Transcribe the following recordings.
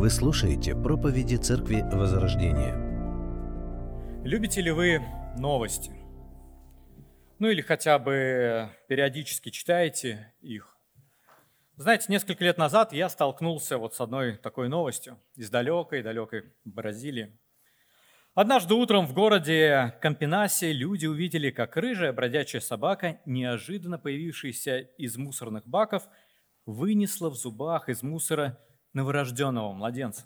Вы слушаете проповеди Церкви Возрождения. Любите ли вы новости? Ну или хотя бы периодически читаете их? Знаете, несколько лет назад я столкнулся вот с одной такой новостью из далекой-далекой Бразилии. Однажды утром в городе Кампинасе люди увидели, как рыжая бродячая собака, неожиданно появившаяся из мусорных баков, вынесла в зубах из мусора новорожденного младенца.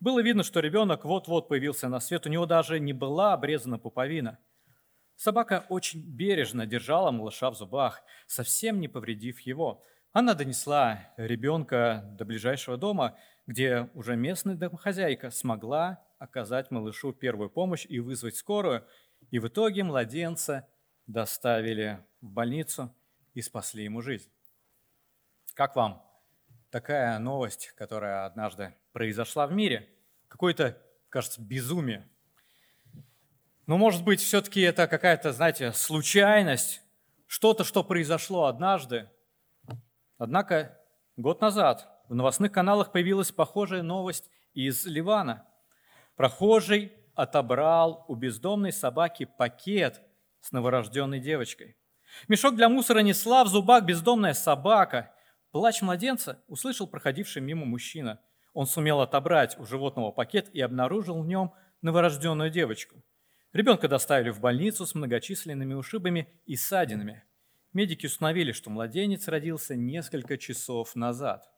Было видно, что ребенок вот-вот появился на свет, у него даже не была обрезана пуповина. Собака очень бережно держала малыша в зубах, совсем не повредив его. Она донесла ребенка до ближайшего дома, где уже местная домохозяйка смогла оказать малышу первую помощь и вызвать скорую, и в итоге младенца доставили в больницу и спасли ему жизнь. Как вам такая новость, которая однажды произошла в мире. Какое-то, кажется, безумие. Но, может быть, все-таки это какая-то, знаете, случайность, что-то, что произошло однажды. Однако год назад в новостных каналах появилась похожая новость из Ливана. Прохожий отобрал у бездомной собаки пакет с новорожденной девочкой. Мешок для мусора несла в зубах бездомная собака – Плач младенца услышал проходивший мимо мужчина. Он сумел отобрать у животного пакет и обнаружил в нем новорожденную девочку. Ребенка доставили в больницу с многочисленными ушибами и ссадинами. Медики установили, что младенец родился несколько часов назад.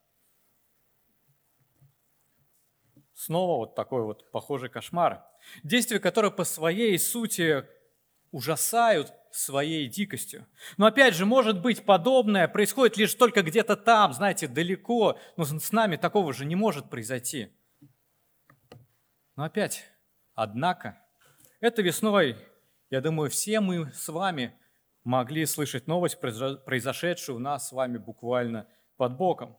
Снова вот такой вот похожий кошмар. Действие, которое по своей сути ужасают своей дикостью. Но опять же, может быть, подобное происходит лишь только где-то там, знаете, далеко, но с нами такого же не может произойти. Но опять, однако, это весной, я думаю, все мы с вами могли слышать новость, произошедшую у нас с вами буквально под боком.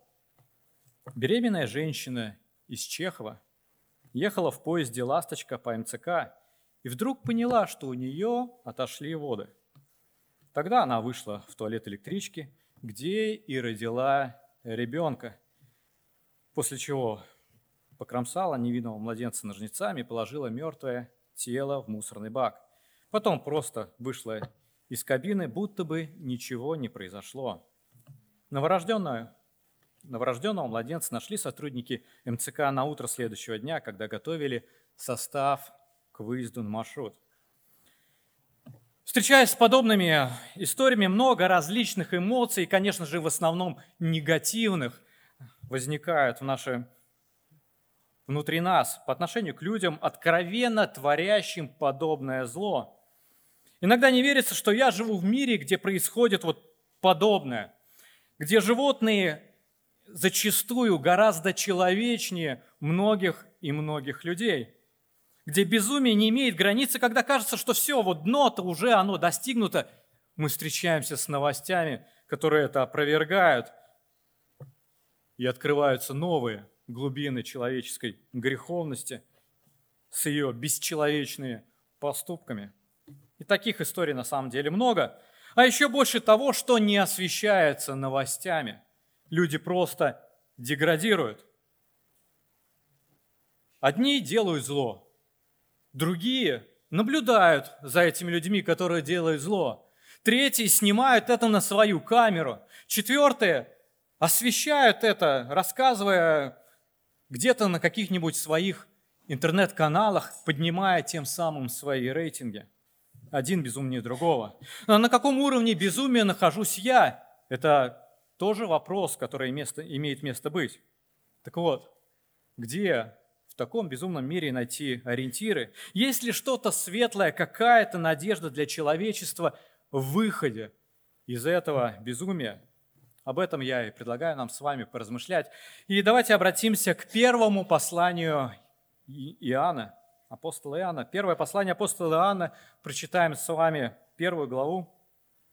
Беременная женщина из Чехова ехала в поезде «Ласточка» по МЦК и вдруг поняла, что у нее отошли воды – Тогда она вышла в туалет электрички, где и родила ребенка, после чего покромсала невинного младенца ножницами и положила мертвое тело в мусорный бак. Потом просто вышла из кабины, будто бы ничего не произошло. Новорожденную, новорожденного младенца нашли сотрудники МЦК на утро следующего дня, когда готовили состав к выезду на маршрут. Встречаясь с подобными историями, много различных эмоций, конечно же, в основном негативных, возникают в нашей внутри нас по отношению к людям, откровенно творящим подобное зло. Иногда не верится, что я живу в мире, где происходит вот подобное, где животные зачастую гораздо человечнее многих и многих людей – где безумие не имеет границы, когда кажется, что все, вот дно-то уже оно достигнуто, мы встречаемся с новостями, которые это опровергают, и открываются новые глубины человеческой греховности с ее бесчеловечными поступками. И таких историй на самом деле много. А еще больше того, что не освещается новостями. Люди просто деградируют. Одни делают зло, Другие наблюдают за этими людьми, которые делают зло. Третьи снимают это на свою камеру. Четвертые освещают это, рассказывая где-то на каких-нибудь своих интернет-каналах, поднимая тем самым свои рейтинги. Один безумнее другого. А на каком уровне безумия нахожусь я? Это тоже вопрос, который место, имеет место быть. Так вот, где в таком безумном мире найти ориентиры? Есть ли что-то светлое, какая-то надежда для человечества в выходе из этого безумия? Об этом я и предлагаю нам с вами поразмышлять. И давайте обратимся к первому посланию Иоанна, апостола Иоанна. Первое послание апостола Иоанна, прочитаем с вами первую главу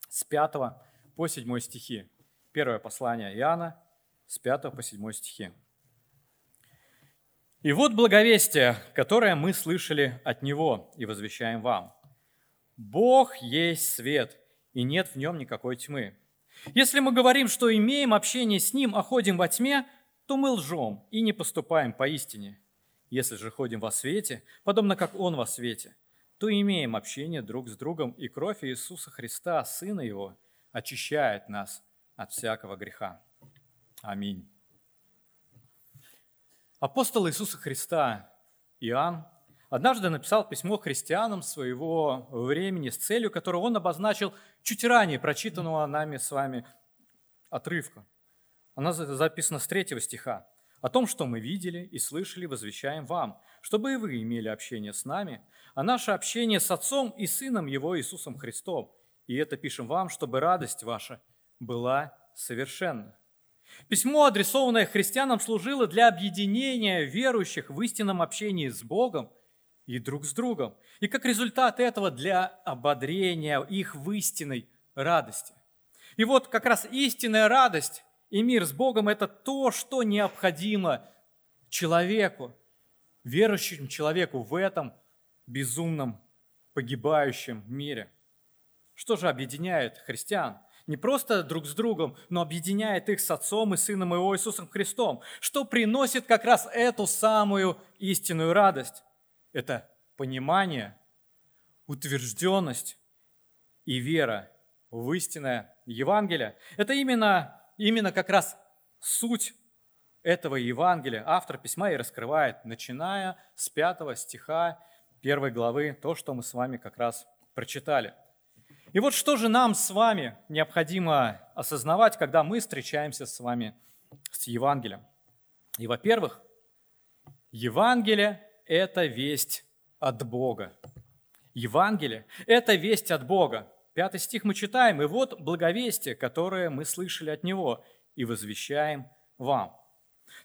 с 5 по 7 стихи. Первое послание Иоанна с 5 по 7 стихи. И вот благовестие, которое мы слышали от Него и возвещаем вам. Бог есть свет, и нет в нем никакой тьмы. Если мы говорим, что имеем общение с Ним, а ходим во тьме, то мы лжем и не поступаем поистине. Если же ходим во свете, подобно как Он во свете, то имеем общение друг с другом, и кровь Иисуса Христа, Сына Его, очищает нас от всякого греха. Аминь. Апостол Иисуса Христа Иоанн однажды написал письмо христианам своего времени с целью, которую он обозначил чуть ранее прочитанного нами с вами отрывка. Она записана с третьего стиха. «О том, что мы видели и слышали, возвещаем вам, чтобы и вы имели общение с нами, а наше общение с Отцом и Сыном Его Иисусом Христом. И это пишем вам, чтобы радость ваша была совершенна». Письмо, адресованное христианам, служило для объединения верующих в истинном общении с Богом и друг с другом. И как результат этого для ободрения их в истинной радости. И вот как раз истинная радость и мир с Богом – это то, что необходимо человеку, верующему человеку в этом безумном, погибающем мире. Что же объединяет христиан? Не просто друг с другом, но объединяет их с Отцом и Сыном Его Иисусом Христом, что приносит как раз эту самую истинную радость. Это понимание, утвержденность и вера в истинное Евангелие. Это именно, именно как раз суть этого Евангелия автор письма и раскрывает, начиная с пятого стиха первой главы, то, что мы с вами как раз прочитали – и вот что же нам с вами необходимо осознавать, когда мы встречаемся с вами с Евангелием? И, во-первых, Евангелие – это весть от Бога. Евангелие – это весть от Бога. Пятый стих мы читаем, и вот благовестие, которое мы слышали от Него, и возвещаем вам.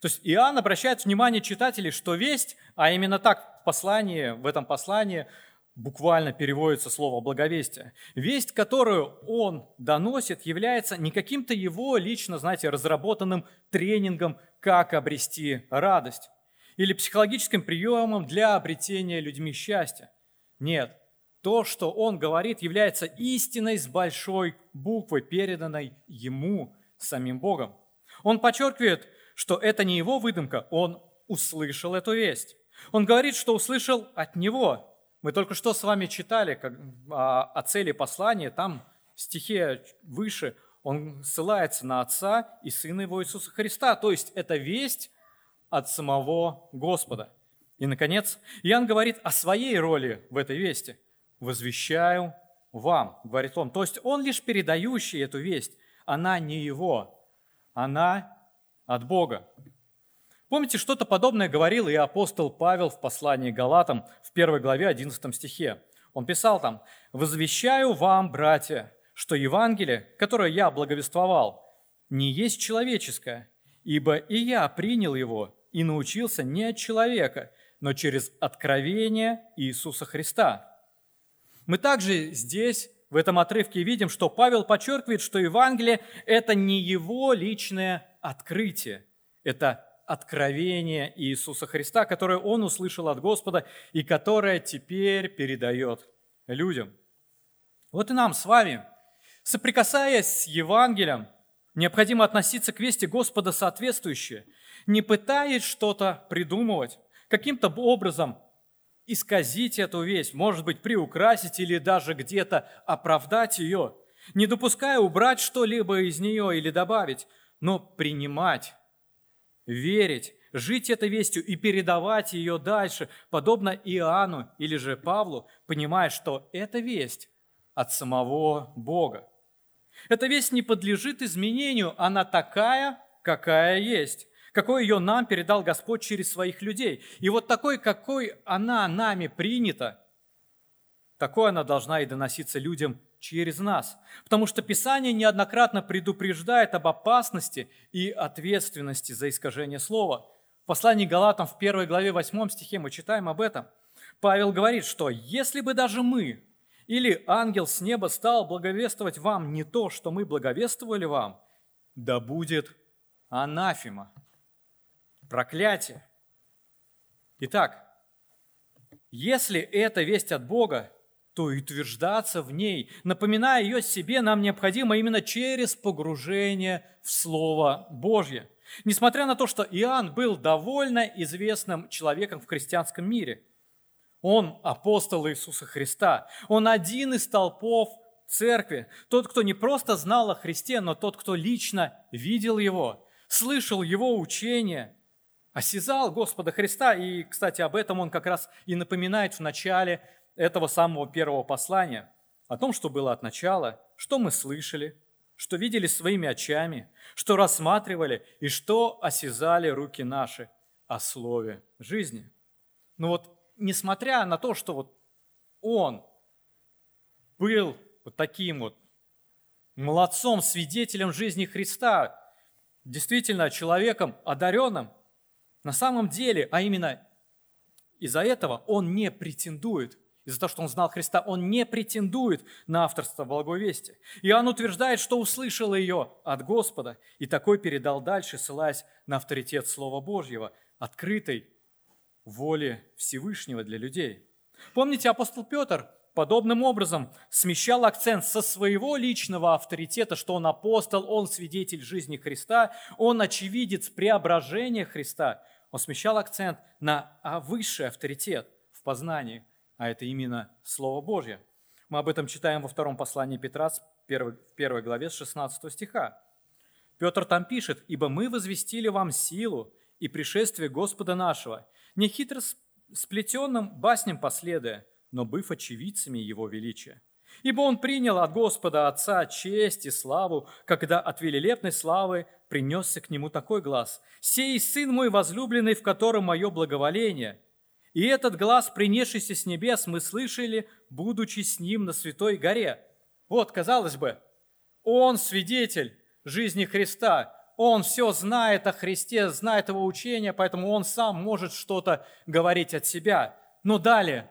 То есть Иоанн обращает внимание читателей, что весть, а именно так в послании, в этом послании буквально переводится слово «благовестие». Весть, которую он доносит, является не каким-то его лично, знаете, разработанным тренингом, как обрести радость, или психологическим приемом для обретения людьми счастья. Нет, то, что он говорит, является истиной с большой буквы, переданной ему самим Богом. Он подчеркивает, что это не его выдумка, он услышал эту весть. Он говорит, что услышал от него, мы только что с вами читали как, о, о цели послания, там в стихе выше он ссылается на Отца и Сына Его Иисуса Христа. То есть это весть от самого Господа. И, наконец, Иоанн говорит о своей роли в этой вести. «Возвещаю вам», говорит он. То есть он лишь передающий эту весть. Она не его, она от Бога. Помните, что-то подобное говорил и апостол Павел в послании Галатам в первой главе 11 стихе. Он писал там, «Возвещаю вам, братья, что Евангелие, которое я благовествовал, не есть человеческое, ибо и я принял его и научился не от человека, но через откровение Иисуса Христа». Мы также здесь, в этом отрывке, видим, что Павел подчеркивает, что Евангелие – это не его личное открытие, это откровение Иисуса Христа, которое он услышал от Господа и которое теперь передает людям. Вот и нам с вами, соприкасаясь с Евангелием, необходимо относиться к вести Господа соответствующе, не пытаясь что-то придумывать, каким-то образом исказить эту весть, может быть, приукрасить или даже где-то оправдать ее, не допуская убрать что-либо из нее или добавить, но принимать верить, жить этой вестью и передавать ее дальше, подобно Иоанну или же Павлу, понимая, что эта весть от самого Бога. Эта весть не подлежит изменению, она такая, какая есть, какой ее нам передал Господь через своих людей. И вот такой, какой она нами принята, такой она должна и доноситься людям через нас. Потому что Писание неоднократно предупреждает об опасности и ответственности за искажение слова. В послании Галатам в первой главе 8 стихе мы читаем об этом. Павел говорит, что если бы даже мы или ангел с неба стал благовествовать вам не то, что мы благовествовали вам, да будет анафима, проклятие. Итак, если это весть от Бога, то и утверждаться в ней, напоминая ее себе, нам необходимо именно через погружение в Слово Божье. Несмотря на то, что Иоанн был довольно известным человеком в христианском мире. Он апостол Иисуса Христа. Он один из толпов церкви. Тот, кто не просто знал о Христе, но тот, кто лично видел Его, слышал Его учение, осязал Господа Христа. И, кстати, об этом он как раз и напоминает в начале этого самого первого послания. О том, что было от начала, что мы слышали – что видели своими очами, что рассматривали и что осязали руки наши о слове жизни. Но вот несмотря на то, что вот он был вот таким вот молодцом, свидетелем жизни Христа, действительно человеком одаренным, на самом деле, а именно из-за этого он не претендует из-за того, что он знал Христа, он не претендует на авторство Благой Вести. Иоанн утверждает, что услышал ее от Господа, и такой передал дальше, ссылаясь на авторитет Слова Божьего, открытой воле Всевышнего для людей. Помните, апостол Петр подобным образом смещал акцент со своего личного авторитета, что он апостол, он свидетель жизни Христа, он очевидец преображения Христа. Он смещал акцент на высший авторитет в познании – а это именно Слово Божье. Мы об этом читаем во втором послании Петра в первой главе с 16 стиха. Петр там пишет, «Ибо мы возвестили вам силу и пришествие Господа нашего, не хитро сплетенным басням последуя, но быв очевидцами Его величия. Ибо Он принял от Господа Отца честь и славу, когда от велилепной славы принесся к Нему такой глаз. «Сей Сын мой возлюбленный, в котором мое благоволение». И этот глаз, принесшийся с небес, мы слышали, будучи с ним на Святой горе. Вот, казалось бы, он свидетель жизни Христа, он все знает о Христе, знает его учение, поэтому он сам может что-то говорить от себя. Но далее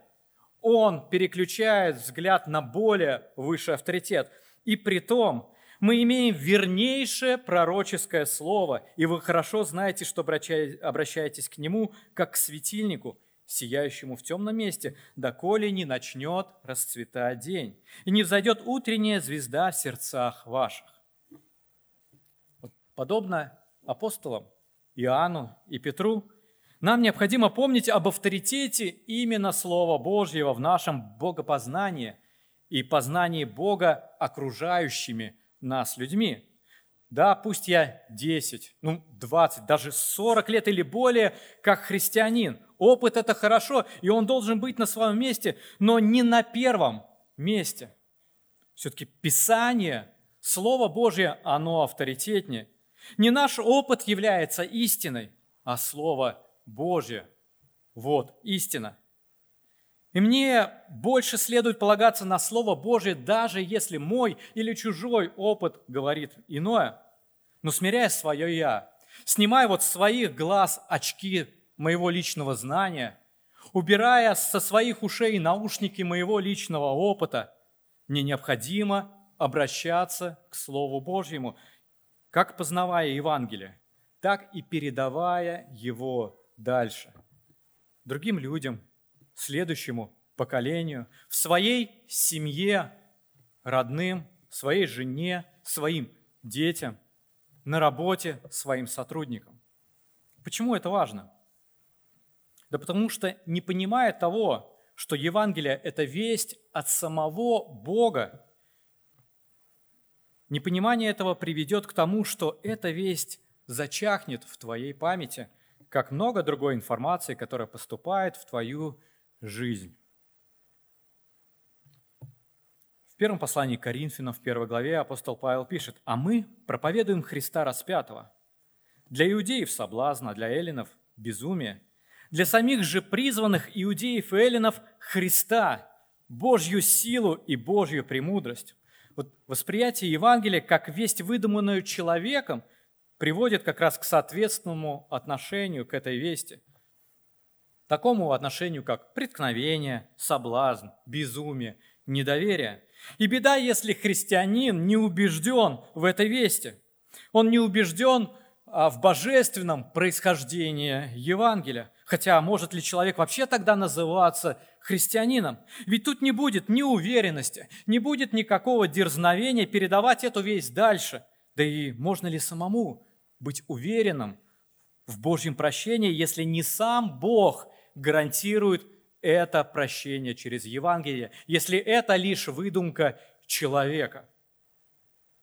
он переключает взгляд на более высший авторитет. И при том мы имеем вернейшее пророческое слово, и вы хорошо знаете, что обращаетесь к нему как к светильнику – сияющему в темном месте, доколе не начнет расцветать день, и не взойдет утренняя звезда в сердцах ваших. Вот подобно апостолам Иоанну и Петру, нам необходимо помнить об авторитете именно Слова Божьего в нашем богопознании и познании Бога окружающими нас людьми. Да, пусть я 10, ну 20, даже 40 лет или более как христианин, Опыт – это хорошо, и он должен быть на своем месте, но не на первом месте. Все-таки Писание, Слово Божье, оно авторитетнее. Не наш опыт является истиной, а Слово Божье. Вот истина. И мне больше следует полагаться на Слово Божье, даже если мой или чужой опыт говорит иное. Но смиряя свое «я», снимая вот своих глаз очки моего личного знания, убирая со своих ушей наушники моего личного опыта, мне необходимо обращаться к Слову Божьему, как познавая Евангелие, так и передавая его дальше. Другим людям, следующему поколению, в своей семье, родным, своей жене, своим детям, на работе, своим сотрудникам. Почему это важно? Да потому что не понимая того, что Евангелие – это весть от самого Бога, непонимание этого приведет к тому, что эта весть зачахнет в твоей памяти, как много другой информации, которая поступает в твою жизнь. В первом послании к Коринфянам, в первой главе, апостол Павел пишет, «А мы проповедуем Христа распятого. Для иудеев соблазна, для эллинов – безумие, для самих же призванных иудеев и эллинов Христа, Божью силу и Божью премудрость. Вот восприятие Евангелия как весть, выдуманную человеком, приводит как раз к соответственному отношению к этой вести. Такому отношению, как преткновение, соблазн, безумие, недоверие. И беда, если христианин не убежден в этой вести. Он не убежден а, в божественном происхождении Евангелия. Хотя может ли человек вообще тогда называться христианином? Ведь тут не будет ни уверенности, не будет никакого дерзновения передавать эту весть дальше. Да и можно ли самому быть уверенным в Божьем прощении, если не сам Бог гарантирует это прощение через Евангелие, если это лишь выдумка человека.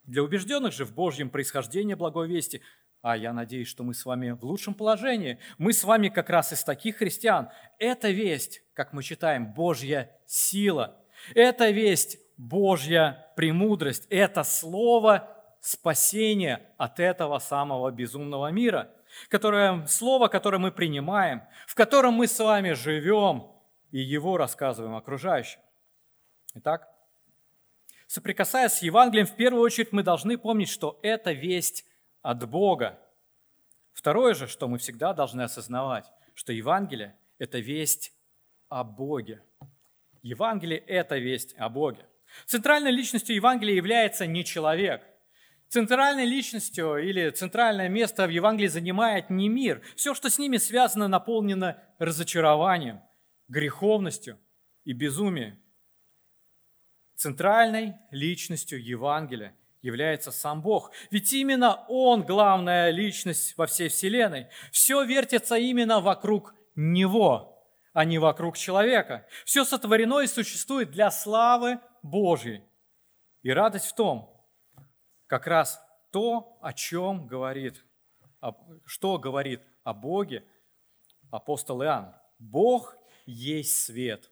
Для убежденных же в Божьем происхождении благой вести, а я надеюсь, что мы с вами в лучшем положении, мы с вами как раз из таких христиан, эта весть, как мы читаем, Божья сила, эта весть Божья премудрость, это слово спасения от этого самого безумного мира, которое, слово, которое мы принимаем, в котором мы с вами живем и его рассказываем окружающим. Итак, соприкасаясь с Евангелием, в первую очередь мы должны помнить, что это весть от Бога. Второе же, что мы всегда должны осознавать, что Евангелие – это весть о Боге. Евангелие – это весть о Боге. Центральной личностью Евангелия является не человек. Центральной личностью или центральное место в Евангелии занимает не мир. Все, что с ними связано, наполнено разочарованием, греховностью и безумием. Центральной личностью Евангелия является сам Бог. Ведь именно Он главная личность во всей Вселенной. Все вертится именно вокруг Него, а не вокруг человека. Все сотворено и существует для славы Божьей. И радость в том, как раз то, о чем говорит, что говорит о Боге апостол Иоанн. Бог есть свет,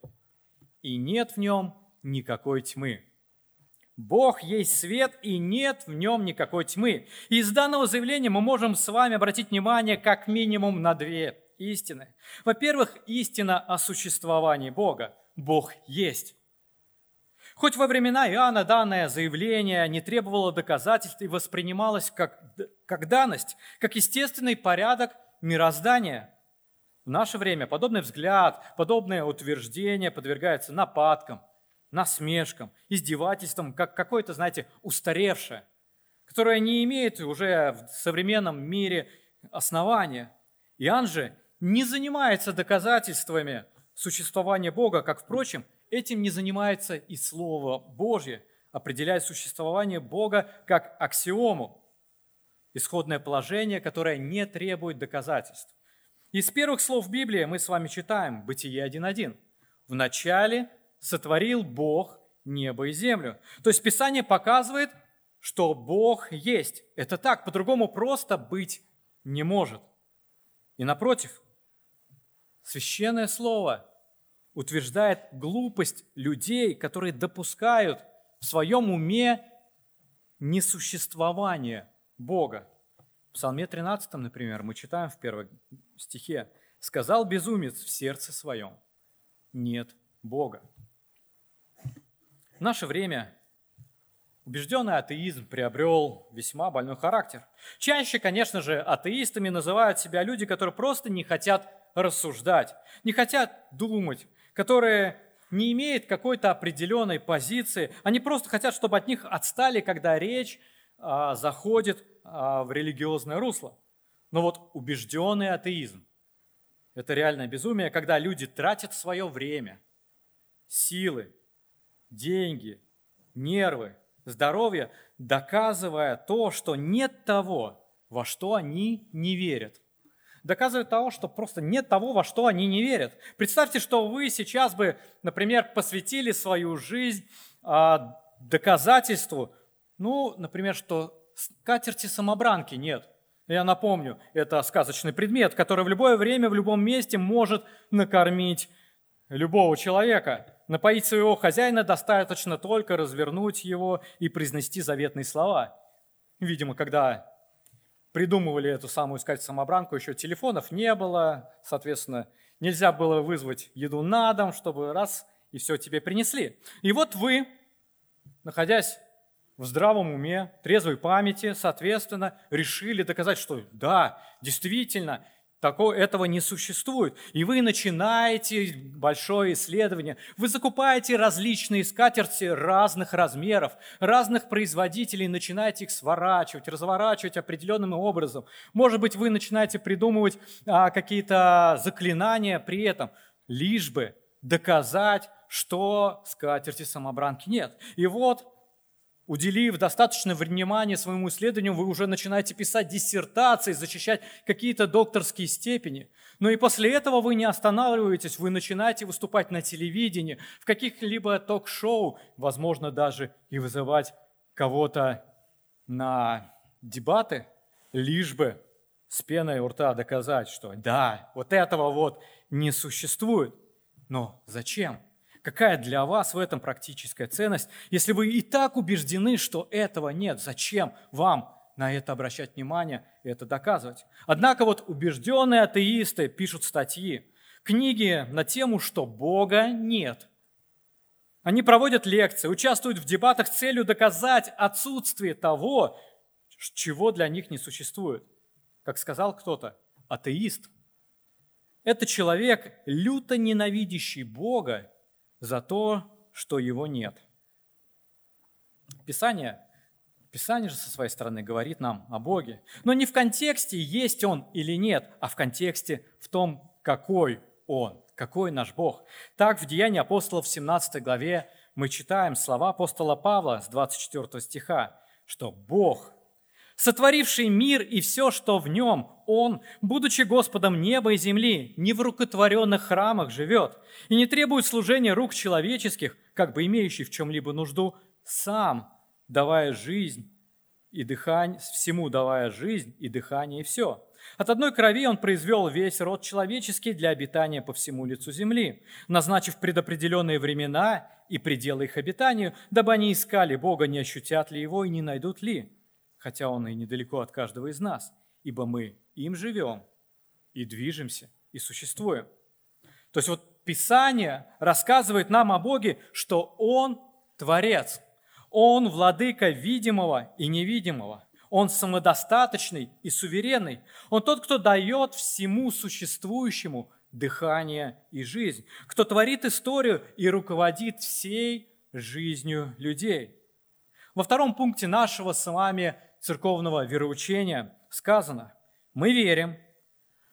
и нет в нем никакой тьмы. Бог есть свет, и нет в нем никакой тьмы. И из данного заявления мы можем с вами обратить внимание как минимум на две истины. Во-первых, истина о существовании Бога. Бог есть. Хоть во времена Иоанна данное заявление не требовало доказательств и воспринималось как, как данность, как естественный порядок мироздания – в наше время подобный взгляд, подобное утверждение подвергается нападкам, насмешкам, издевательствам, как какое-то, знаете, устаревшее, которое не имеет уже в современном мире основания. Иоанн же не занимается доказательствами существования Бога, как, впрочем, этим не занимается и Слово Божье, определяя существование Бога как аксиому, исходное положение, которое не требует доказательств. Из первых слов Библии мы с вами читаем Бытие 1.1. В начале сотворил Бог небо и землю. То есть Писание показывает, что Бог есть. Это так, по-другому просто быть не может. И напротив, священное слово утверждает глупость людей, которые допускают в своем уме несуществование Бога. В Псалме 13, например, мы читаем в первой стихе «Сказал безумец в сердце своем, нет Бога». В наше время убежденный атеизм приобрел весьма больной характер. Чаще, конечно же, атеистами называют себя люди, которые просто не хотят рассуждать, не хотят думать, которые не имеют какой-то определенной позиции, они просто хотят, чтобы от них отстали, когда речь а, заходит в религиозное русло. Но вот убежденный атеизм – это реальное безумие, когда люди тратят свое время, силы, деньги, нервы, здоровье, доказывая то, что нет того, во что они не верят. Доказывают того, что просто нет того, во что они не верят. Представьте, что вы сейчас бы, например, посвятили свою жизнь а, доказательству, ну, например, что скатерти-самобранки нет – я напомню, это сказочный предмет, который в любое время, в любом месте может накормить любого человека. Напоить своего хозяина достаточно только развернуть его и произнести заветные слова. Видимо, когда придумывали эту самую искать самобранку, еще телефонов не было, соответственно, нельзя было вызвать еду на дом, чтобы раз и все тебе принесли. И вот вы, находясь в здравом уме, трезвой памяти, соответственно, решили доказать, что да, действительно, такого, этого не существует. И вы начинаете большое исследование. Вы закупаете различные скатерти разных размеров, разных производителей, начинаете их сворачивать, разворачивать определенным образом. Может быть, вы начинаете придумывать а, какие-то заклинания при этом, лишь бы доказать, что скатерти самобранки нет. И вот Уделив достаточно внимания своему исследованию, вы уже начинаете писать диссертации, защищать какие-то докторские степени. Но и после этого вы не останавливаетесь, вы начинаете выступать на телевидении, в каких-либо ток-шоу, возможно, даже и вызывать кого-то на дебаты, лишь бы с пеной у рта доказать, что да, вот этого вот не существует. Но зачем? Какая для вас в этом практическая ценность, если вы и так убеждены, что этого нет? Зачем вам на это обращать внимание и это доказывать? Однако вот убежденные атеисты пишут статьи, книги на тему, что Бога нет. Они проводят лекции, участвуют в дебатах с целью доказать отсутствие того, чего для них не существует. Как сказал кто-то, атеист – это человек, люто ненавидящий Бога за то, что его нет. Писание, Писание же со своей стороны говорит нам о Боге, но не в контексте, есть Он или нет, а в контексте в том, какой Он, какой наш Бог. Так в Деянии апостолов в 17 главе мы читаем слова апостола Павла с 24 стиха, что Бог сотворивший мир и все, что в нем, Он, будучи Господом неба и земли, не в рукотворенных храмах живет и не требует служения рук человеческих, как бы имеющий в чем-либо нужду, сам, давая жизнь и дыхание, всему давая жизнь и дыхание и все. От одной крови он произвел весь род человеческий для обитания по всему лицу земли, назначив предопределенные времена и пределы их обитанию, дабы они искали Бога, не ощутят ли Его и не найдут ли хотя он и недалеко от каждого из нас, ибо мы им живем и движемся и существуем. То есть вот Писание рассказывает нам о Боге, что Он Творец, Он владыка видимого и невидимого, Он самодостаточный и суверенный, Он тот, кто дает всему существующему дыхание и жизнь, кто творит историю и руководит всей жизнью людей. Во втором пункте нашего с вами церковного вероучения сказано, мы верим,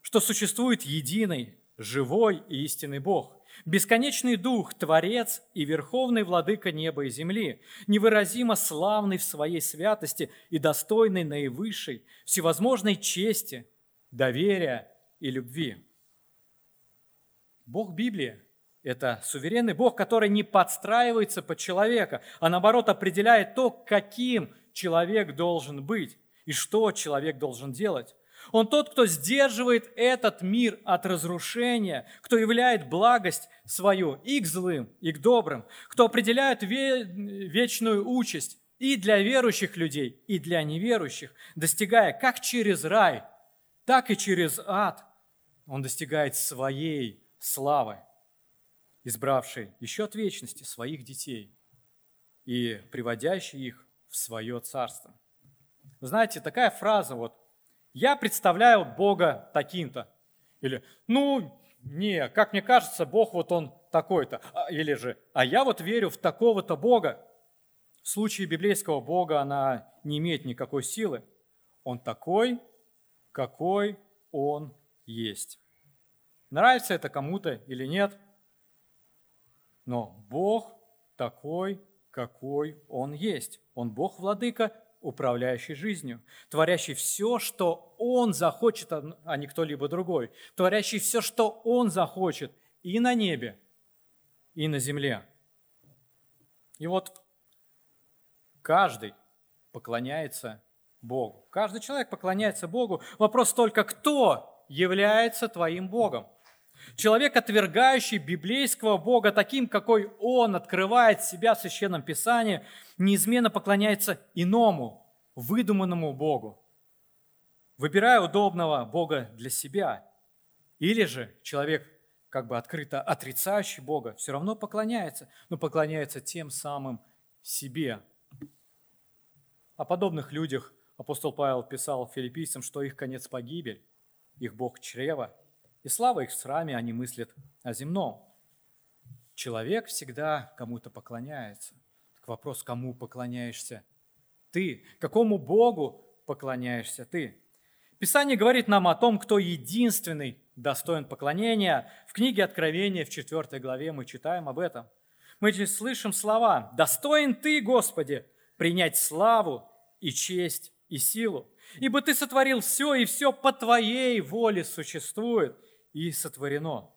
что существует единый, живой и истинный Бог, бесконечный Дух, Творец и Верховный Владыка неба и земли, невыразимо славный в своей святости и достойный наивысшей, всевозможной чести, доверия и любви. Бог Библии – это суверенный Бог, который не подстраивается под человека, а наоборот определяет то, каким человек должен быть и что человек должен делать. Он тот, кто сдерживает этот мир от разрушения, кто являет благость свою и к злым, и к добрым, кто определяет вечную участь и для верующих людей, и для неверующих, достигая как через рай, так и через ад. Он достигает своей славы, избравший еще от вечности своих детей и приводящий их свое царство. Вы знаете, такая фраза вот «я представляю Бога таким-то» или «ну, не, как мне кажется, Бог вот он такой-то», а, или же «а я вот верю в такого-то Бога». В случае библейского Бога она не имеет никакой силы. Он такой, какой он есть. Нравится это кому-то или нет, но Бог такой, какой Он есть. Он Бог-владыка, управляющий жизнью, творящий все, что Он захочет, а не кто-либо другой, творящий все, что Он захочет и на небе, и на земле. И вот каждый поклоняется Богу. Каждый человек поклоняется Богу. Вопрос только, кто является твоим Богом? Человек, отвергающий библейского Бога таким, какой он открывает себя в Священном Писании, неизменно поклоняется иному, выдуманному Богу, выбирая удобного Бога для себя. Или же человек, как бы открыто отрицающий Бога, все равно поклоняется, но поклоняется тем самым себе. О подобных людях апостол Павел писал филиппийцам, что их конец погибель, их Бог чрева – и слава их в сраме, они мыслят о земном. Человек всегда кому-то поклоняется. Так вопрос, кому поклоняешься ты? Какому Богу поклоняешься ты? Писание говорит нам о том, кто единственный достоин поклонения. В книге Откровения в 4 главе мы читаем об этом. Мы здесь слышим слова «Достоин Ты, Господи, принять славу и честь и силу. Ибо ты сотворил все, и все по твоей воле существует и сотворено.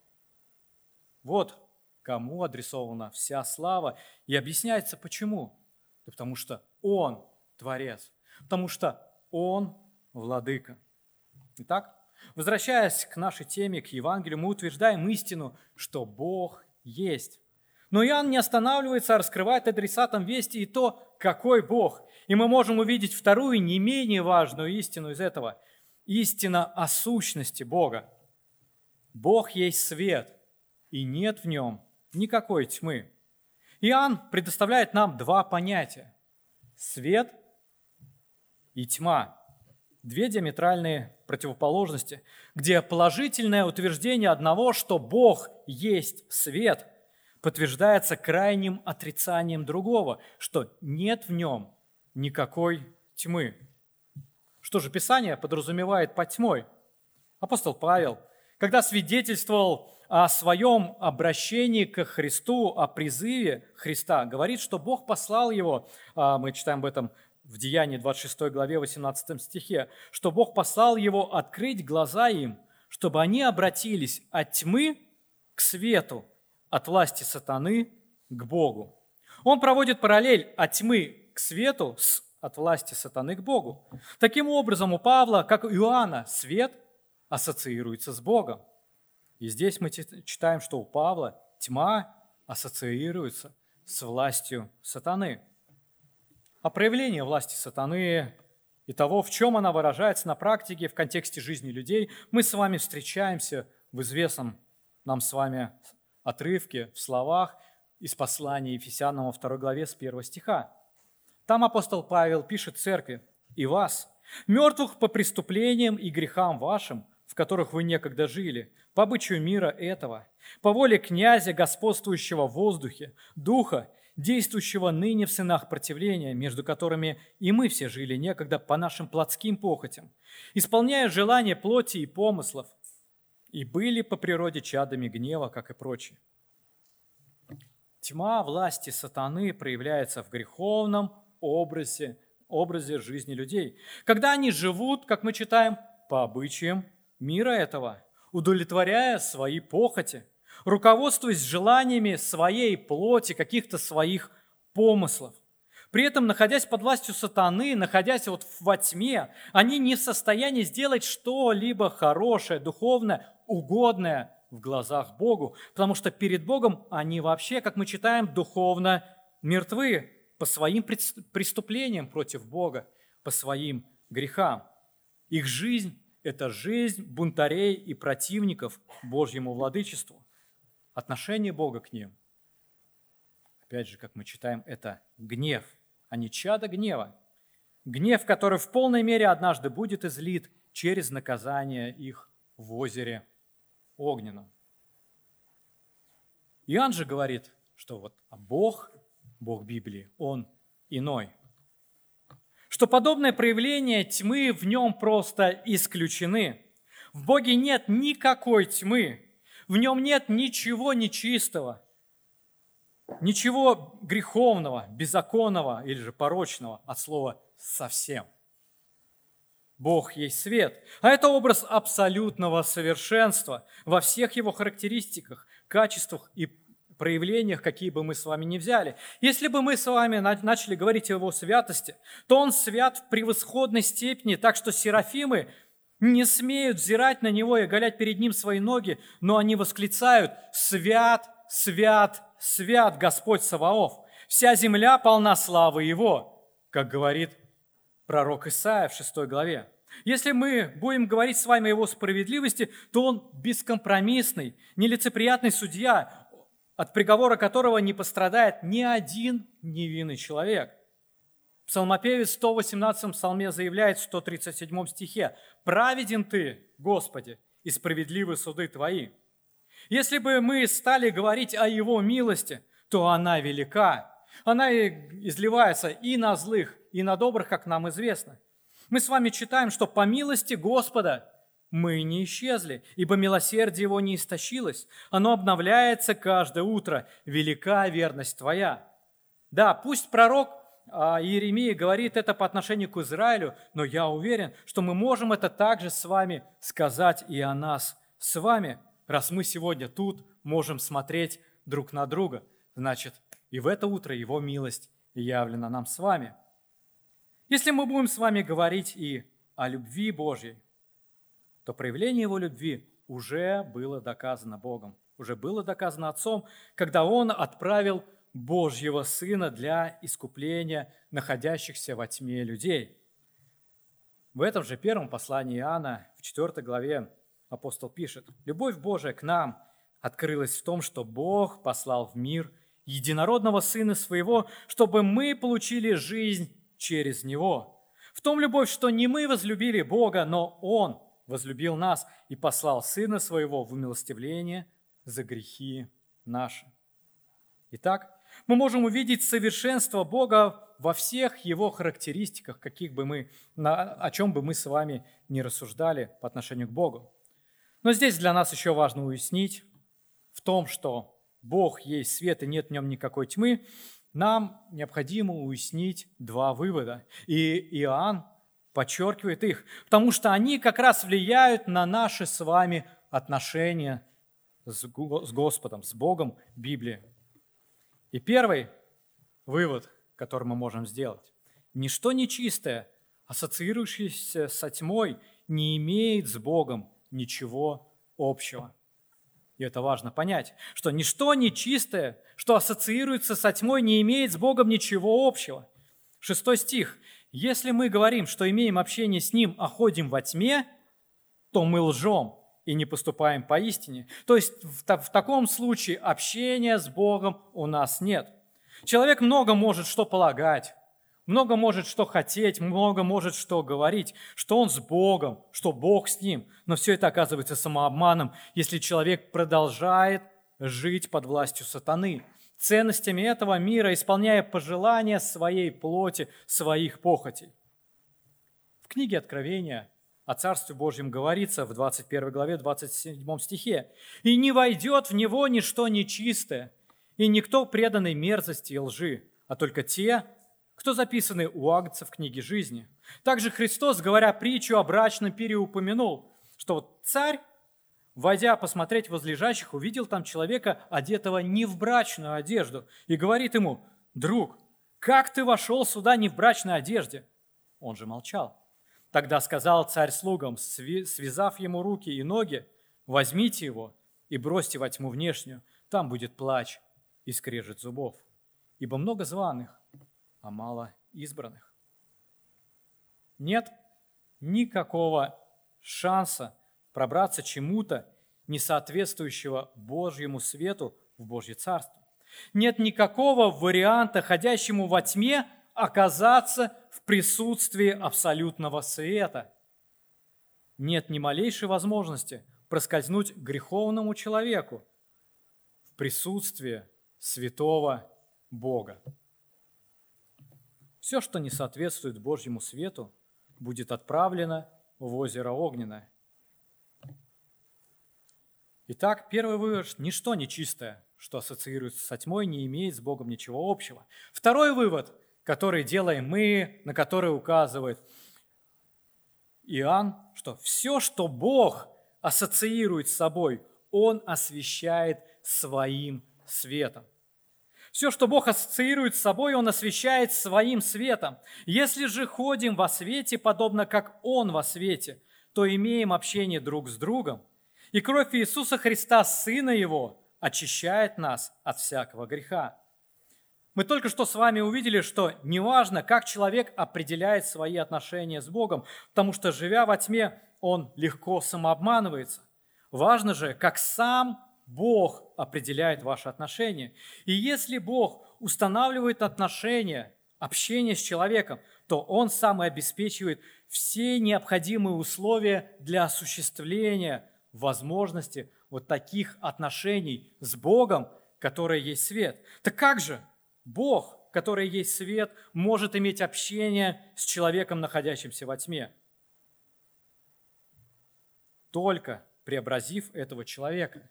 Вот кому адресована вся слава. И объясняется почему. Да потому что Он Творец, потому что Он Владыка. Итак, возвращаясь к нашей теме, к Евангелию, мы утверждаем истину, что Бог есть. Но Иоанн не останавливается, а раскрывает адресатам вести и то, какой Бог. И мы можем увидеть вторую, не менее важную истину из этого. Истина о сущности Бога. Бог есть свет, и нет в нем никакой тьмы. Иоанн предоставляет нам два понятия – свет и тьма. Две диаметральные противоположности, где положительное утверждение одного, что Бог есть свет, подтверждается крайним отрицанием другого, что нет в нем никакой тьмы. Что же Писание подразумевает под тьмой? Апостол Павел, когда свидетельствовал о своем обращении к Христу, о призыве Христа, говорит, что Бог послал его, а, мы читаем об этом в Деянии 26 главе 18 стихе, что Бог послал его открыть глаза им, чтобы они обратились от тьмы к свету, от власти сатаны к Богу. Он проводит параллель от тьмы к свету с от власти сатаны к Богу. Таким образом, у Павла, как у Иоанна, свет ассоциируется с Богом. И здесь мы читаем, что у Павла тьма ассоциируется с властью сатаны. А проявление власти сатаны и того, в чем она выражается на практике в контексте жизни людей, мы с вами встречаемся в известном нам с вами отрывке, в словах из послания Ефесянам во второй главе с первого стиха. Там апостол Павел пишет церкви, «И вас, мертвых по преступлениям и грехам вашим, в которых вы некогда жили, по обычаю мира этого, по воле князя, господствующего в воздухе, духа, действующего ныне в сынах противления, между которыми и мы все жили некогда по нашим плотским похотям, исполняя желания плоти и помыслов, и были по природе чадами гнева, как и прочие. Тьма власти сатаны проявляется в греховном образе, образе жизни людей. Когда они живут, как мы читаем, по обычаям мира этого, удовлетворяя свои похоти, руководствуясь желаниями своей плоти, каких-то своих помыслов. При этом, находясь под властью сатаны, находясь вот во тьме, они не в состоянии сделать что-либо хорошее, духовное, угодное в глазах Богу, потому что перед Богом они вообще, как мы читаем, духовно мертвы по своим преступлениям против Бога, по своим грехам. Их жизнь – это жизнь бунтарей и противников Божьему владычеству. Отношение Бога к ним, опять же, как мы читаем, это гнев, а не чадо гнева. Гнев, который в полной мере однажды будет излит через наказание их в озере огненном. Иоанн же говорит, что вот а Бог Бог Библии, Он иной. Что подобное проявление тьмы в нем просто исключены. В Боге нет никакой тьмы, в нем нет ничего нечистого, ничего греховного, беззаконного или же порочного от слова «совсем». Бог есть свет, а это образ абсолютного совершенства во всех его характеристиках, качествах и проявлениях, какие бы мы с вами ни взяли. Если бы мы с вами начали говорить о его святости, то он свят в превосходной степени, так что серафимы не смеют взирать на него и оголять перед ним свои ноги, но они восклицают «Свят, свят, свят Господь Саваоф! Вся земля полна славы Его!» как говорит пророк Исаия в 6 главе. Если мы будем говорить с вами о его справедливости, то он бескомпромиссный, нелицеприятный судья, от приговора которого не пострадает ни один невинный человек. Псалмопевец в 118 псалме заявляет в 137 стихе «Праведен ты, Господи, и справедливы суды твои». Если бы мы стали говорить о Его милости, то она велика. Она изливается и на злых, и на добрых, как нам известно. Мы с вами читаем, что по милости Господа мы не исчезли, ибо милосердие его не истощилось. Оно обновляется каждое утро. Велика верность твоя. Да, пусть пророк а, Иеремия говорит это по отношению к Израилю, но я уверен, что мы можем это также с вами сказать и о нас с вами, раз мы сегодня тут можем смотреть друг на друга. Значит, и в это утро Его милость явлена нам с вами. Если мы будем с вами говорить и о любви Божьей, то проявление Его любви уже было доказано Богом, уже было доказано Отцом, когда Он отправил Божьего Сына для искупления находящихся во тьме людей. В этом же первом послании Иоанна, в 4 главе, апостол пишет, «Любовь Божия к нам открылась в том, что Бог послал в мир единородного Сына Своего, чтобы мы получили жизнь через Него. В том любовь, что не мы возлюбили Бога, но Он возлюбил нас и послал Сына Своего в умилостивление за грехи наши». Итак, мы можем увидеть совершенство Бога во всех Его характеристиках, каких бы мы, о чем бы мы с вами не рассуждали по отношению к Богу. Но здесь для нас еще важно уяснить в том, что Бог есть свет и нет в нем никакой тьмы, нам необходимо уяснить два вывода. И Иоанн подчеркивает их, потому что они как раз влияют на наши с вами отношения с Господом, с Богом Библии. И первый вывод, который мы можем сделать. Ничто нечистое, ассоциирующееся со тьмой, не имеет с Богом ничего общего. И это важно понять, что ничто нечистое, что ассоциируется со тьмой, не имеет с Богом ничего общего. Шестой стих. «Если мы говорим, что имеем общение с Ним, а ходим во тьме, то мы лжем и не поступаем поистине. То есть в, в таком случае общения с Богом у нас нет. Человек много может что полагать, много может что хотеть, много может что говорить, что он с Богом, что Бог с ним. Но все это оказывается самообманом, если человек продолжает жить под властью сатаны, ценностями этого мира, исполняя пожелания своей плоти, своих похотей. В книге Откровения о Царстве Божьем говорится в 21 главе, 27 стихе. «И не войдет в него ничто нечистое, и никто преданной мерзости и лжи, а только те, кто записаны у Агнца в книге жизни». Также Христос, говоря притчу о брачном пире, упомянул, что царь, войдя посмотреть возлежащих, увидел там человека, одетого не в брачную одежду, и говорит ему, «Друг, как ты вошел сюда не в брачной одежде?» Он же молчал. Тогда сказал царь слугам, связав ему руки и ноги, возьмите его и бросьте во тьму внешнюю, там будет плач и скрежет зубов. Ибо много званых, а мало избранных. Нет никакого шанса пробраться чему-то, не соответствующего Божьему свету в Божье Царство. Нет никакого варианта, ходящему во тьме, оказаться в присутствии абсолютного света. Нет ни малейшей возможности проскользнуть греховному человеку в присутствии святого Бога. Все, что не соответствует Божьему свету, будет отправлено в озеро Огненное. Итак, первый вывод – ничто нечистое, что ассоциируется со тьмой, не имеет с Богом ничего общего. Второй вывод – который делаем мы, на который указывает Иоанн, что все, что Бог ассоциирует с собой, Он освещает своим светом. Все, что Бог ассоциирует с собой, Он освещает своим светом. Если же ходим во свете, подобно как Он во свете, то имеем общение друг с другом. И кровь Иисуса Христа, Сына Его, очищает нас от всякого греха. Мы только что с вами увидели, что неважно, как человек определяет свои отношения с Богом, потому что, живя во тьме, он легко самообманывается. Важно же, как сам Бог определяет ваши отношения. И если Бог устанавливает отношения, общение с человеком, то Он сам и обеспечивает все необходимые условия для осуществления возможности вот таких отношений с Богом, которые есть свет. Так как же? Бог, который есть свет, может иметь общение с человеком, находящимся во тьме. Только преобразив этого человека,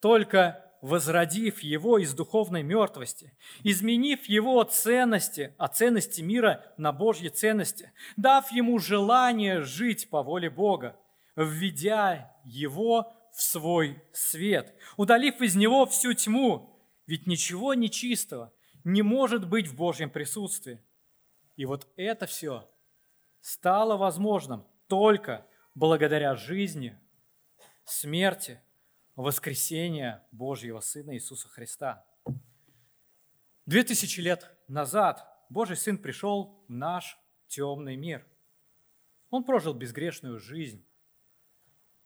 только возродив его из духовной мертвости, изменив его ценности, а ценности мира на Божьи ценности, дав ему желание жить по воле Бога, введя его в свой свет, удалив из него всю тьму, ведь ничего нечистого не может быть в Божьем присутствии. И вот это все стало возможным только благодаря жизни, смерти, воскресения Божьего Сына Иисуса Христа. Две тысячи лет назад Божий Сын пришел в наш темный мир. Он прожил безгрешную жизнь,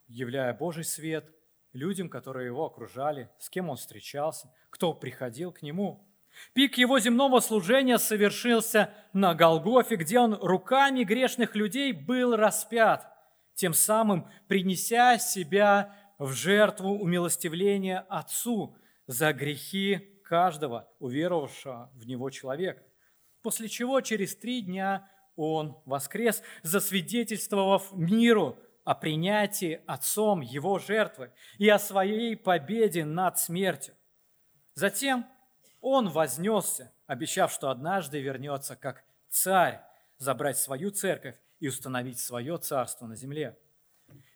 являя Божий свет людям, которые его окружали, с кем он встречался, кто приходил к нему. Пик его земного служения совершился на Голгофе, где он руками грешных людей был распят, тем самым принеся себя в жертву умилостивления Отцу за грехи каждого уверовавшего в Него человека. После чего через три дня Он воскрес, засвидетельствовав миру о принятии Отцом Его жертвы и о своей победе над смертью. Затем Он вознесся, обещав, что однажды вернется как царь забрать свою церковь и установить свое царство на земле.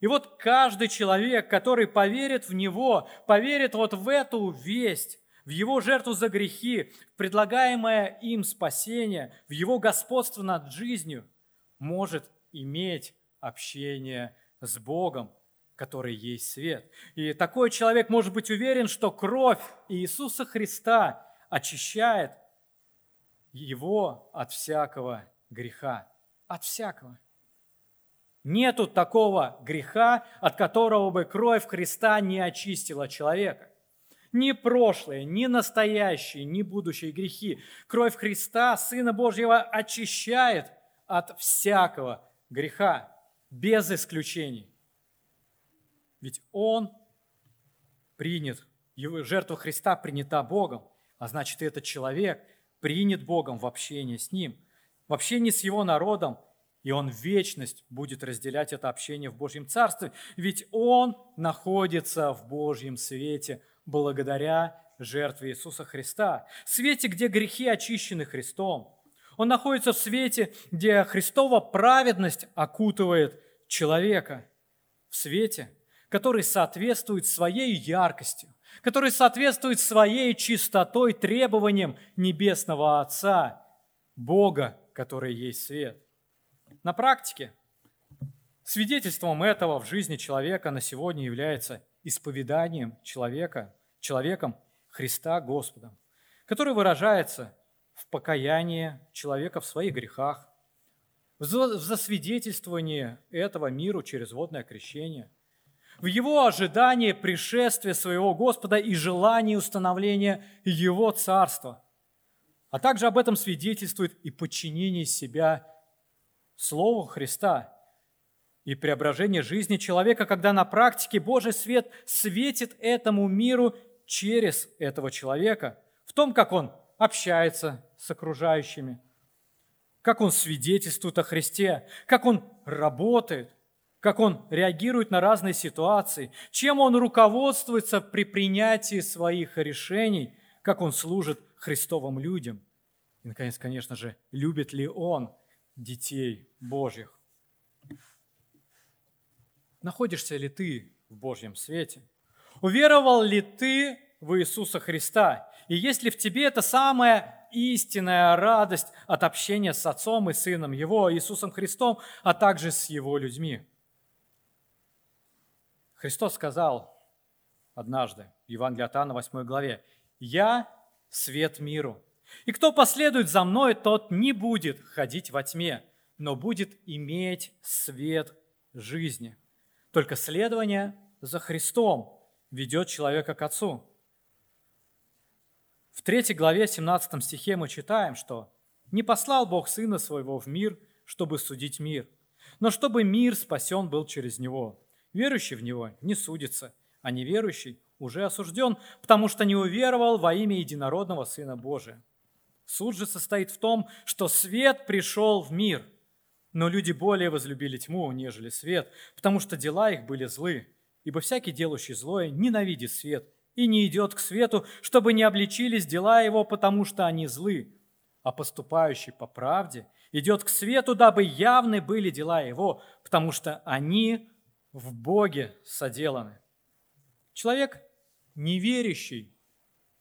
И вот каждый человек, который поверит в Него, поверит вот в эту весть, в Его жертву за грехи, в предлагаемое им спасение, в Его господство над жизнью, может иметь общение с Богом, который есть свет. И такой человек может быть уверен, что кровь Иисуса Христа очищает его от всякого греха. От всякого. Нету такого греха, от которого бы кровь Христа не очистила человека. Ни прошлое, ни настоящие, ни будущие грехи. Кровь Христа, Сына Божьего, очищает от всякого греха, без исключений. Ведь Он принят, его жертва Христа принята Богом, а значит, и этот человек принят Богом в общении с Ним, в общении с Его народом – и он в вечность будет разделять это общение в Божьем Царстве, ведь он находится в Божьем свете благодаря жертве Иисуса Христа. Свете, где грехи очищены Христом. Он находится в свете, где Христова праведность окутывает человека. В свете, который соответствует своей яркостью, который соответствует своей чистотой требованиям Небесного Отца, Бога, который есть свет – на практике свидетельством этого в жизни человека на сегодня является исповеданием человека, человеком Христа Господом, который выражается в покаянии человека в своих грехах, в засвидетельствовании этого миру через водное крещение, в его ожидании пришествия своего Господа и желании установления Его Царства. А также об этом свидетельствует и подчинение себя Слову Христа и преображение жизни человека, когда на практике Божий свет светит этому миру через этого человека, в том, как он общается с окружающими, как он свидетельствует о Христе, как он работает, как он реагирует на разные ситуации, чем он руководствуется при принятии своих решений, как он служит Христовым людям. И, наконец, конечно же, любит ли он детей Божьих. Находишься ли ты в Божьем свете? Уверовал ли ты в Иисуса Христа? И есть ли в тебе эта самая истинная радость от общения с Отцом и Сыном Его, Иисусом Христом, а также с Его людьми? Христос сказал однажды в Евангелии от Иоанна 8 главе, «Я свет миру, и кто последует за мной, тот не будет ходить во тьме, но будет иметь свет жизни. Только следование за Христом ведет человека к Отцу. В 3 главе 17 стихе мы читаем, что «Не послал Бог Сына Своего в мир, чтобы судить мир, но чтобы мир спасен был через Него. Верующий в Него не судится, а неверующий уже осужден, потому что не уверовал во имя единородного Сына Божия». Суд же состоит в том, что свет пришел в мир, но люди более возлюбили тьму, нежели свет, потому что дела их были злы, ибо всякий делающий злое ненавидит свет и не идет к свету, чтобы не обличились дела его, потому что они злы. А поступающий по правде идет к свету, дабы явны были дела его, потому что они в Боге соделаны. Человек, неверящий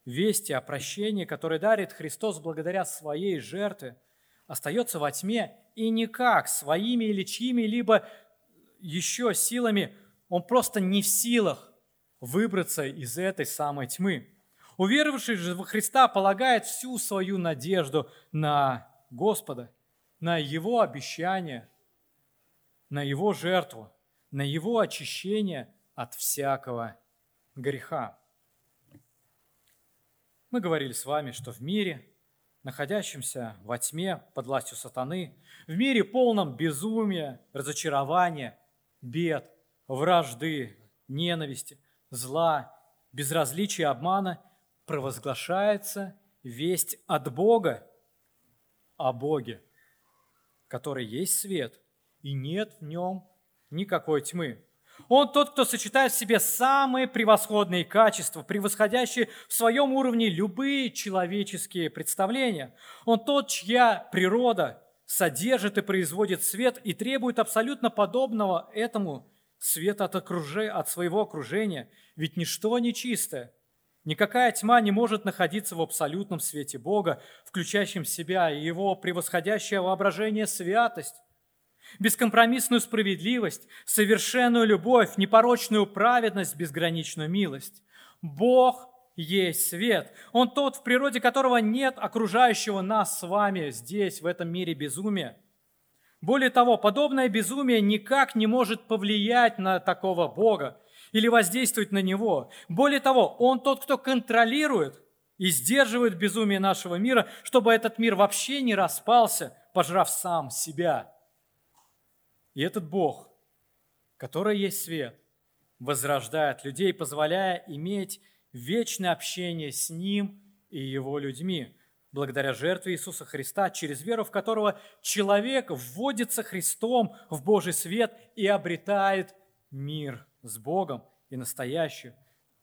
вести о прощении, которое дарит Христос благодаря своей жертве, остается во тьме и никак своими или чьими-либо еще силами он просто не в силах выбраться из этой самой тьмы. Уверовавший же во Христа полагает всю свою надежду на Господа, на Его обещание, на Его жертву, на Его очищение от всякого греха. Мы говорили с вами, что в мире, находящемся во тьме под властью сатаны, в мире полном безумия, разочарования, бед, вражды, ненависти, зла, безразличия, обмана, провозглашается весть от Бога о Боге, который есть свет, и нет в нем никакой тьмы. Он тот, кто сочетает в себе самые превосходные качества, превосходящие в своем уровне любые человеческие представления. Он тот, чья природа содержит и производит свет и требует абсолютно подобного этому света от, окружения, от своего окружения. Ведь ничто нечистое, никакая тьма не может находиться в абсолютном свете Бога, включающем себя и его превосходящее воображение святость бескомпромиссную справедливость, совершенную любовь, непорочную праведность, безграничную милость. Бог есть свет. Он тот, в природе которого нет окружающего нас с вами здесь, в этом мире безумия. Более того, подобное безумие никак не может повлиять на такого Бога или воздействовать на Него. Более того, Он тот, кто контролирует и сдерживает безумие нашего мира, чтобы этот мир вообще не распался, пожрав сам себя. И этот Бог, который есть свет, возрождает людей, позволяя иметь вечное общение с Ним и Его людьми, благодаря жертве Иисуса Христа, через веру в которого человек вводится Христом в Божий свет и обретает мир с Богом и настоящую,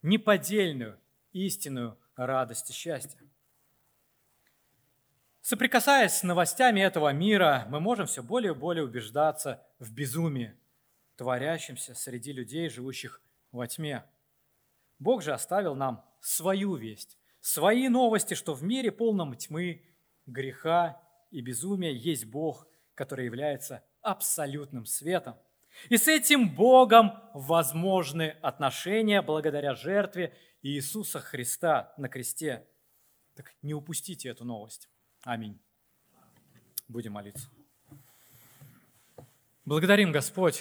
неподдельную, истинную радость и счастье. Соприкасаясь с новостями этого мира, мы можем все более и более убеждаться в безумии, творящемся среди людей, живущих во тьме. Бог же оставил нам свою весть, свои новости, что в мире полном тьмы, греха и безумия есть Бог, который является абсолютным светом. И с этим Богом возможны отношения благодаря жертве Иисуса Христа на кресте. Так не упустите эту новость. Аминь. Будем молиться. Благодарим, Господь,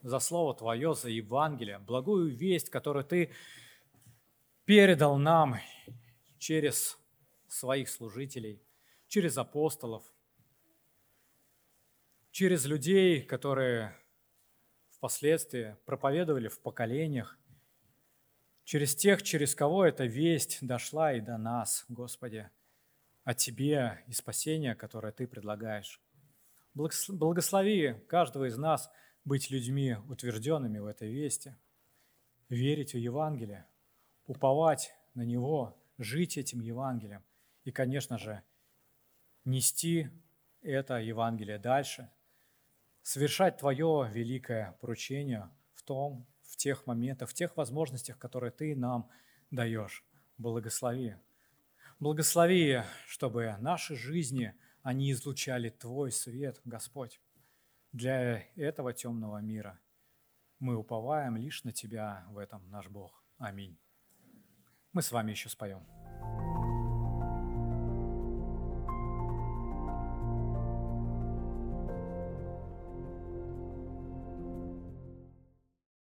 за Слово Твое, за Евангелие, благую весть, которую Ты передал нам через своих служителей, через апостолов, через людей, которые впоследствии проповедовали в поколениях, через тех, через кого эта весть дошла и до нас, Господи – о Тебе и спасения, которое Ты предлагаешь. Благослови каждого из нас быть людьми, утвержденными в этой вести, верить в Евангелие, уповать на него, жить этим Евангелием и, конечно же, нести это Евангелие дальше, совершать Твое великое поручение в том, в тех моментах, в тех возможностях, которые Ты нам даешь. Благослови. Благослови, чтобы наши жизни, они излучали Твой свет, Господь. Для этого темного мира мы уповаем лишь на Тебя в этом, наш Бог. Аминь мы с вами еще споем.